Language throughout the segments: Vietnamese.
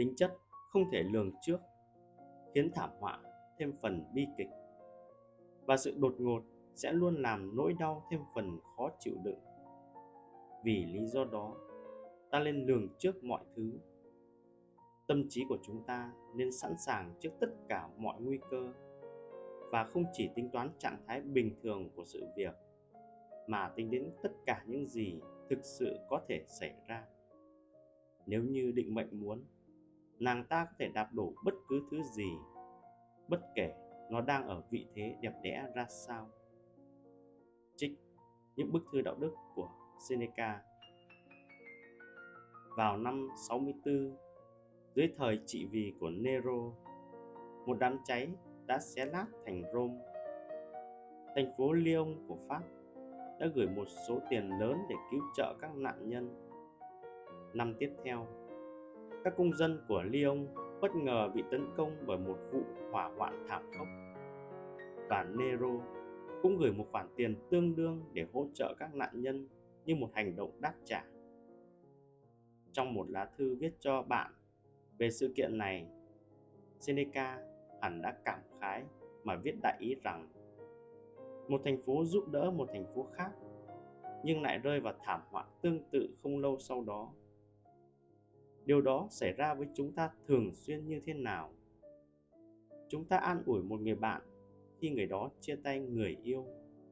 tính chất không thể lường trước, khiến thảm họa thêm phần bi kịch. Và sự đột ngột sẽ luôn làm nỗi đau thêm phần khó chịu đựng. Vì lý do đó, ta nên lường trước mọi thứ. Tâm trí của chúng ta nên sẵn sàng trước tất cả mọi nguy cơ và không chỉ tính toán trạng thái bình thường của sự việc, mà tính đến tất cả những gì thực sự có thể xảy ra. Nếu như định mệnh muốn nàng ta có thể đạp đổ bất cứ thứ gì, bất kể nó đang ở vị thế đẹp đẽ ra sao. Trích những bức thư đạo đức của Seneca. Vào năm 64 dưới thời trị vì của Nero, một đám cháy đã xé nát thành Rome thành phố Lyon của Pháp đã gửi một số tiền lớn để cứu trợ các nạn nhân. Năm tiếp theo các công dân của Lyon bất ngờ bị tấn công bởi một vụ hỏa hoạn thảm khốc và Nero cũng gửi một khoản tiền tương đương để hỗ trợ các nạn nhân như một hành động đáp trả. Trong một lá thư viết cho bạn về sự kiện này, Seneca hẳn đã cảm khái mà viết đại ý rằng một thành phố giúp đỡ một thành phố khác nhưng lại rơi vào thảm họa tương tự không lâu sau đó điều đó xảy ra với chúng ta thường xuyên như thế nào? Chúng ta an ủi một người bạn khi người đó chia tay người yêu,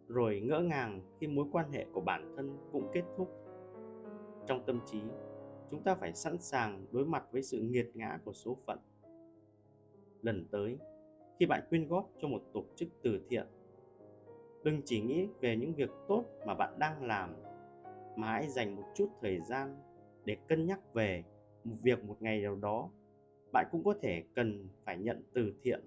rồi ngỡ ngàng khi mối quan hệ của bản thân cũng kết thúc. Trong tâm trí, chúng ta phải sẵn sàng đối mặt với sự nghiệt ngã của số phận. Lần tới, khi bạn quyên góp cho một tổ chức từ thiện, đừng chỉ nghĩ về những việc tốt mà bạn đang làm, mà hãy dành một chút thời gian để cân nhắc về việc một ngày nào đó bạn cũng có thể cần phải nhận từ thiện